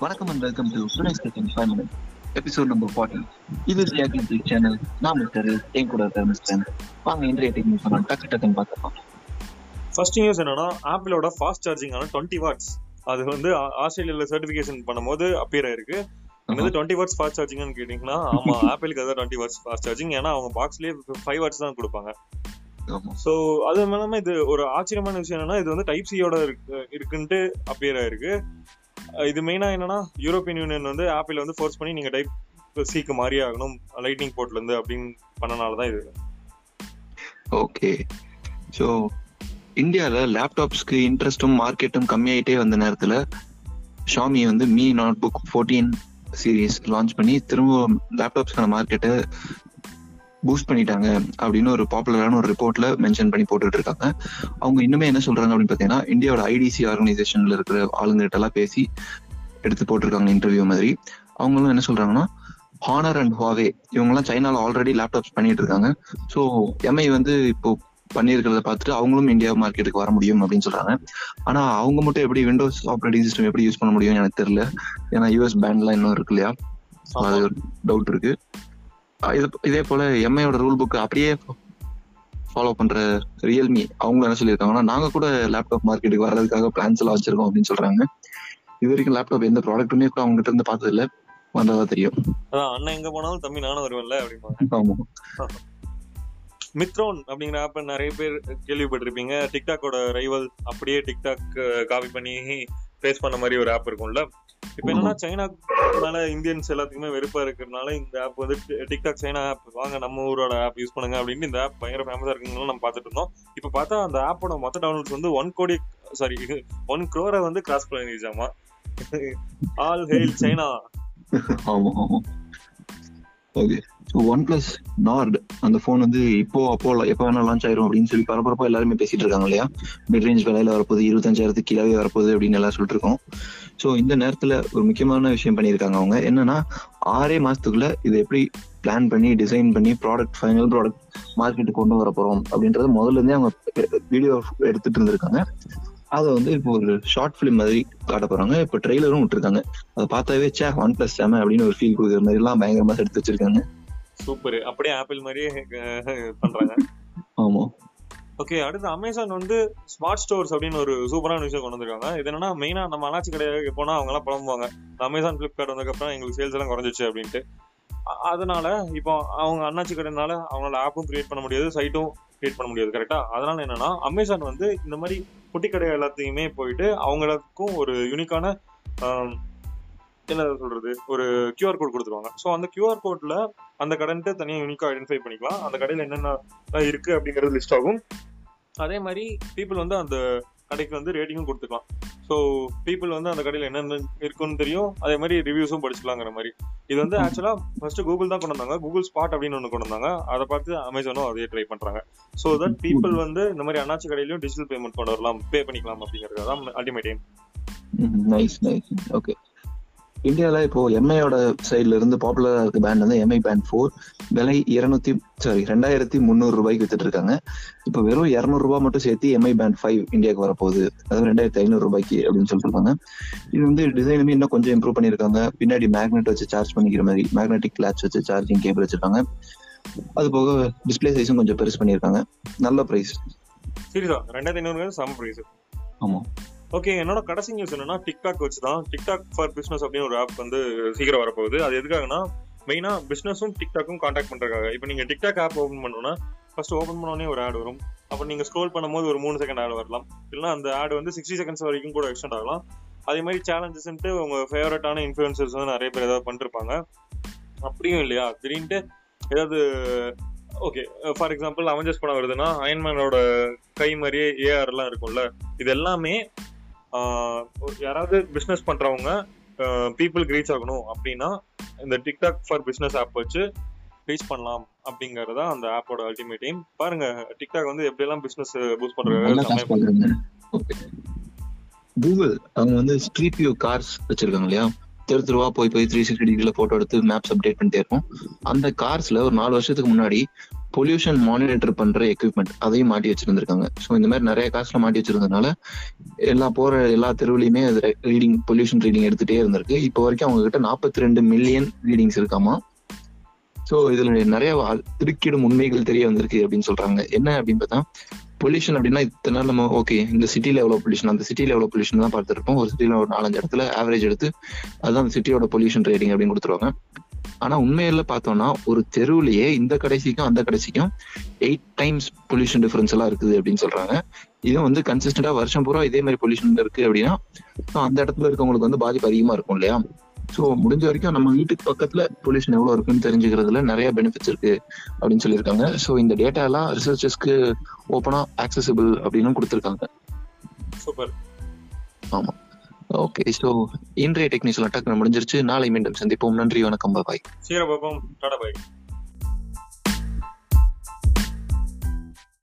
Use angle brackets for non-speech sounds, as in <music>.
வணக்கம் and welcome to Suresh kitchen five minute episode number forty இது reactive tech channel நான் mister என் கூட இருக்க மிஸ்டர் வாங்க இன்றைய டெக்னிக் பண்ணலாம் டக்கு டக்குன்னு பார்க்கலாம் ஃபர்ஸ்ட் நியூஸ் என்னன்னா ஆப்பிளோட ஃபாஸ்ட் சார்ஜிங் ஆன டுவெண்ட்டி வாட்ஸ் அது வந்து ஆ- ஆஸ்திரேலியால சர்டிபிகேஷன் பண்ணும்போது அப்பியர் ஆயிருக்கு. என்னது டுவெண்ட்டி வாட்ஸ் ஃபாஸ்ட் சார்ஜிங்னு கேட்டீங்கன்னா ஆமா <laughs> ஆப்பிளுக்கு அதான் டுவெண்ட்டி வாட்ஸ் ஃபாஸ்ட் சார்ஜிங் ஏன்னா அவங்க பாக்ஸ்லயே ஃபைவ் வாட்ஸ் தான் கொடுப்பாங்க. ஸோ அது இல்லாம இது ஒரு ஆச்சரியமான விஷயம் என்னன்னா இது வந்து டைப் சியோட இருக்கு இருக்குன்ட்டு அப்பியர் ஆயிருக்கு. இது மெயினாக என்னன்னா யூரோப்பியன் யூனியன் வந்து ஆப்பிள் வந்து ஃபோர்ஸ் பண்ணி நீங்கள் டைப் சீக்கு மாறி ஆகணும் லைட்னிங் போர்ட்லேருந்து அப்படின்னு பண்ணனால தான் இது. ஓகே. ஸோ இந்தியாவில் லேப்டாப்ஸ்க்கு இன்ட்ரெஸ்ட்டும் மார்க்கெட்டும் கம்மியாயிட்டே வந்த நேரத்தில் ஷாமி வந்து Mi notebook fourteen series launch பண்ணி திரும்ப லேப்டாப்ஸ்க்கான மார்க்கெட்டை பூஸ்ட் பண்ணிட்டாங்க அப்படின்னு ஒரு பாப்புலரான ஒரு ரிப்போர்ட்ல மென்ஷன் பண்ணி போட்டுட்டு இருக்காங்க அவங்க இன்னுமே என்ன சொல்றாங்க அப்படின்னு பார்த்தீங்கன்னா இந்தியாவோட ஐடிசி ஆர்கனைசேஷன்ல இருக்கிற ஆளுங்கிட்ட எல்லாம் பேசி எடுத்து போட்டிருக்காங்க இன்டர்வியூ மாதிரி. அவங்களும் என்ன சொல்றாங்கன்னா ஹானர் அண்ட் ஹுவாவே இவங்கெல்லாம் சைனால ஆல்ரெடி லேப்டாப்ஸ் பண்ணிட்டு இருக்காங்க ஸோ எம்ஐ வந்து இப்போ பண்ணியிருக்கிறத பார்த்துட்டு அவங்களும் இந்தியா மார்க்கெட்டுக்கு வர முடியும் அப்படின்னு சொல்றாங்க. ஆனா அவங்க மட்டும் எப்படி விண்டோஸ் ஆப்ரேட்டிங் சிஸ்டம் எப்படி யூஸ் பண்ண முடியும்னு எனக்கு தெரியல. ஏன்னா யூஎஸ் பேண்ட்லாம் இன்னும் இருக்கு இல்லையா? அது டவுட் இருக்கு. இது இதே போல எம்ஐயோட ரூல் புக் அப்படியே ஃபாலோ பண்ற ரியல்மி அவங்க என்ன சொல்லியிருக்காங்கன்னா நாங்க கூட லேப்டாப் மார்க்கெட்டுக்கு வர்றதுக்காக பிளான்ஸ் எல்லாம் வச்சிருக்கோம் அப்படின்னு சொல்றாங்க. இது வரைக்கும் லேப்டாப் எந்த ப்ராடக்ட்டுமே கூட அவங்க கிட்ட இருந்து பார்த்தது இல்ல வந்ததா தெரியும். அதான் அண்ணன் எங்க போனாலும் தம்பி நானும் வருவேன்ல அப்படிம்பாங்க. ஆமா. மித்ரோன் அப்படிங்கிற ஆப் நிறைய பேர் கேள்விப்பட்டிருப்பீங்க. டிக்டாக்கோட ரைவல் அப்படியே டிக்டாக் காப்பி பண்ணி ஃபேஸ் பண்ண மாதிரி ஒரு ஆப் இருக்கும்ல. இப்போ என்னன்னா சைனா மேல இந்தியன்ஸ் எல்லாத்துக்குமே வெறுப்பா இருக்கிறதுனால இந்த ஆப் வந்து டிக்டாக் சைனா ஆப் வாங்க நம்ம ஊரோட ஆப் யூஸ் பண்ணுங்க அப்படின்னு இந்த ஆப் பயங்கர ஃபேமஸா இருக்குன்னு நம்ம பார்த்துட்டு இருந்தோம். இப்போ பார்த்தா அந்த ஆப்போட மொத்த டவுன்லோட்ஸ் வந்து ஒன் கோடி சாரி ஒன் க்ரோரை வந்து கிராஸ் பண்ணிருச்சாமா ஆல் ஹெயில் சைனா. ஆமா ஆமா. ஓகே ஒன் பிளஸ் நார்ட் அந்த ஃபோன் வந்து இப்போ அப்போ எப்போ வேணா லான்ச் ஆயிரும் அப்படின்னு சொல்லி பரபரப்பா எல்லாருமே பேசிட்டு இருக்காங்க இல்லையா? மிட் ரேஞ்ச் விலையில வரப்போகுது இருபத்தஞ்சாயிரத்துக்கு கீழே வரப்போகுது அப்படின்னு எல்லாம் சொல்லிட்டு இருக்கோம். ஸோ இந்த நேரத்துல ஒரு முக்கியமான விஷயம் பண்ணியிருக்காங்க அவங்க. என்னன்னா ஆறே மாசத்துக்குள்ள இதை எப்படி பிளான் பண்ணி டிசைன் பண்ணி ப்ராடக்ட் ஃபைனல் ப்ராடக்ட் மார்க்கெட்டுக்கு கொண்டு வர போறோம் அப்படின்றத முதல்ல இருந்தே அவங்க வீடியோ எடுத்துட்டு இருந்திருக்காங்க. அதை வந்து இப்போ ஒரு ஷார்ட் ஃபிலிம் மாதிரி காட்ட போறாங்க. இப்போ ட்ரெய்லரும் விட்டுருக்காங்க. அதை பார்த்தாவே சே ஒன் பிளஸ் செம அப்படின்னு ஒரு ஃபீல் கொடுக்குற மாதிரி எல்லாம் பயங்கரமா எடுத்து வச்சிருக்காங்க. சூப்பர். அப்படியே ஆப்பிள் மாதிரியே பண்றாங்க. ஆமா. ஓகே அடுத்து அமேசான் வந்து ஸ்மார்ட் ஸ்டோர்ஸ் அப்படின்னு ஒரு சூப்பரான விஷயம் கொண்டு வந்திருக்காங்க. இது என்னன்னா மெயினா நம்ம அண்ணாச்சி கடைக்கு போனா அவங்க எல்லாம் புலம்புவாங்க அமேசான் பிளிப்கார்ட் வந்ததுக்கப்புறம் எங்களுக்கு சேல்ஸ் எல்லாம் குறைஞ்சிச்சு அப்படின்ட்டு. அதனால இப்போ அவங்க அண்ணாச்சி கடைனால அவங்களால ஆப்பும் கிரியேட் பண்ண முடியாது சைட்டும் கிரியேட் பண்ண முடியாது கரெக்டா அதனால என்னன்னா அமேசான் வந்து இந்த மாதிரி குட்டி கடை எல்லாத்தையுமே போயிட்டு அவங்களுக்கும் ஒரு யூனிக்கான என்ன சொல்றது? ஒரு QR கோட் கொடுத்துருவாங்க. ஸோ அந்த QR கோட்ல அந்த கடைன்ட்டு தனியாக யூனிக்காக ஐடென்டிஃபை பண்ணிக்கலாம். அந்த கடையில் என்னென்ன இருக்கு அப்படிங்கிறது லிஸ்ட் ஆகும். அதே மாதிரி பீப்புள் வந்து அந்த கடைக்கு வந்து ரேட்டிங்கும் கொடுத்துக்கலாம். ஸோ பீப்புள் வந்து அந்த கடையில் என்னென்ன இருக்குன்னு தெரியும். அதே மாதிரி ரிவ்யூஸும் படிச்சுக்கலாங்கிற மாதிரி. இது வந்து ஆக்சுவலாக ஃபர்ஸ்ட் கூகுள் தான் கொண்டு வந்தாங்க. கூகுள் ஸ்பாட் அப்படின்னு ஒன்று கொண்டு வந்தாங்க. அதை பார்த்து அமேசானும் அதே ட்ரை பண்றாங்க. ஸோ தட் பீப்புள் வந்து இந்த மாதிரி அண்ணாச்சி கடையிலையும் டிஜிட்டல் பேமெண்ட் கொண்டு வரலாம். பே பண்ணிக்கலாம் அப்படிங்கிறது தான் ultimate aim nice nice okay இந்தியால இப்போ எம்ஐயோட சைடுல இருந்து பாப்புலரா இருக்க பேண்ட் வந்து எம்ஐ பேண்ட் ஃபோர் விலை இருநூத்தி சாரி ரெண்டாயிரத்தி முந்நூறு ரூபாய்க்கு வித்துட்டு இருக்காங்க இப்போ வெறும் இருநூறு ரூபாய் மட்டும் சேர்த்து எம்ஐ பேண்ட் ஃபைவ் இந்தியாவுக்கு வரப்போகுது. அதாவது ரெண்டாயிரத்தி ஐநூறு ரூபாய்க்கு அப்படின்னு சொல்லிருக்காங்க இது வந்து டிசைனுமே இன்னும் கொஞ்சம் இம்ப்ரூவ் பண்ணியிருக்காங்க. பின்னாடி மேக்னெட் வச்சு சார்ஜ் பண்ணிக்கிற மாதிரி மேக்னெட்டிக் லேட்ச் வச்சு சார்ஜிங் கேபிள் வச்சிருக்காங்க. அது போக டிஸ்பிளே சைஸும் கொஞ்சம் பெருசு பண்ணியிருக்காங்க. நல்ல பிரைஸ் சீரியஸா ரெண்டாயிரத்தி ஐநூறு செம ப்ரைஸ் ஆமா. ஓகே என்னோட கடைசி நியூஸ் என்னன்னா டிக்டாக் வச்சு தான் டிக்டாக் ஃபார் பிசினஸ் அப்படின்னு ஒரு ஆப் வந்து சீக்கிரம் வரப்போகுது. அது எதுக்காகனா மெயினா பிசினஸும் டிக்டாக்கும் காண்டாக்ட் பண்றதுக்காக. இப்போ நீங்க டிக்டாக் ஆப் ஓபன் பண்ணணும்னா ஃபர்ஸ்ட் ஓபன் பண்ணோடனே ஒரு ஆட் வரும். அப்போ நீங்க ஸ்க்ரோல் பண்ணும்போது ஒரு மூணு செகண்ட் ஆட் வரலாம். இல்லைன்னா அந்த ஆட் வந்து சிக்ஸ்டி செகண்ட்ஸ் வரைக்கும் கூட எக்ஸ்டெண்ட் ஆகலாம். அதே மாதிரி சேலஞ்சஸ்ன்ட்டு உங்க ஃபேவரட்டான இன்ஃபுளுசர்ஸ் வந்து நிறைய பேர் ஏதாவது பண்ணிருப்பாங்க. அப்படியும் இல்லையா? திடீர்னுட்டு ஏதாவது ஓகே ஃபார் எக்ஸாம்பிள் அவஞ்சர்ஸ் படம் வருதுன்னா அயன்மேனோட கை மாதிரியே ஏஆர் எல்லாம் இருக்கும்ல. இது எல்லாமே யாராவது பிசினஸ் பண்றவங்க பீப்புளுக்கு ரீச் ஆகணும் அப்படின்னா இந்த டிக்டாக் ஃபார் பிசினஸ் ஆப் வச்சு ரீச் பண்ணலாம் அப்படிங்கறதா அந்த ஆப்போட அல்டிமேட் எய்ம் பாருங்க டிக்டாக் வந்து எப்படி எல்லாம் பிசினஸ் பூஸ்ட் பண்றாங்க கூகுள் அவங்க வந்து ஸ்ட்ரீட் கார்ஸ் வச்சிருக்காங்க இல்லையா? தெரு தெருவா போய் போய் த்ரீ சிக்ஸ்டி டிகிரில போட்டோ எடுத்து மேப்ஸ் அப்டேட் பண்ணிட்டே இருக்கும். அந்த கார்ஸ்ல ஒரு நாலு வருஷத்துக்கு முன்னாடி பொல்யூஷன் மானிட்டர் பண்ற எக்யூப்மெண்ட் அதையும் மாட்டி வச்சிருந்திருக்காங்க. ஸோ இந்த மாதிரி நிறைய காசுல மாட்டி வச்சிருந்ததுனால எல்லா போற எல்லா தெருவுலையுமே அது ரீடிங் பொல்யூஷன் ரீடிங் எடுத்துட்டே இருந்திருக்கு. இப்போ வரைக்கும் அவங்க கிட்ட நாற்பத்தி ரெண்டு மில்லியன் ரீடிங்ஸ் இருக்காமா? ஸோ இதுல நிறைய திருக்கிடும் உண்மைகள் தெரிய வந்திருக்கு அப்படின்னு சொல்றாங்க. என்ன அப்படின்னு பார்த்தா பொல்யூஷன் அப்படின்னா இத்தனை நாள் நம்ம ஓகே இந்த சிட்டில எவ்வளவு பொல்யூஷன் அந்த சிட்டியில் எவ்வளவு பொல்யூஷன் தான் பார்த்துருப்போம். ஒரு சிட்டியில ஒரு நாலஞ்சு இடத்துல ஆவரேஜ் எடுத்து அதுதான் அந்த சிட்டியோட பொல்யூஷன் ரேட்டிங் அப்படின்னு கொடுத்துருவாங்க. ஆனா உண்மையில பார்த்தோம்னா ஒரு தெருவுலயே இந்த கடைசிக்கும் அந்த கடைசிக்கும் எயிட் டைம்ஸ் பொல்யூஷன் டிஃபரன்ஸ் எல்லாம் இருக்குது அப்படின்னு சொல்றாங்க. இது வந்து கன்சிஸ்டண்டா வருஷம் பூரா இதே மாதிரி பொல்யூஷன் இருக்கு அப்படின்னா அந்த இடத்துல இருக்கவங்களுக்கு வந்து பாதிப்பு அதிகமா இருக்கும் இல்லையா? ஸோ முடிஞ்ச வரைக்கும் நம்ம வீட்டுக்கு பக்கத்துல பொல்யூஷன் எவ்வளவு இருக்குன்னு தெரிஞ்சுக்கிறதுல நிறைய பெனிஃபிட்ஸ் இருக்கு அப்படின்னு சொல்லியிருக்காங்க. ஸோ இந்த டேட்டா எல்லாம் ரிசர்ச்சர்ஸ்க்கு ஓப்பனா ஆக்சசிபிள் அப்படின்னு கொடுத்துருக்காங்க. சூப்பர். ஓகே ஸோ இன்றைய டெக்னிக்கல் அட்டாக் முடிஞ்சிருச்சு. நாளை மீண்டும் சந்திப்போம். நன்றி வணக்கம் பாய் சீர பாப்போம் டாடா பாய்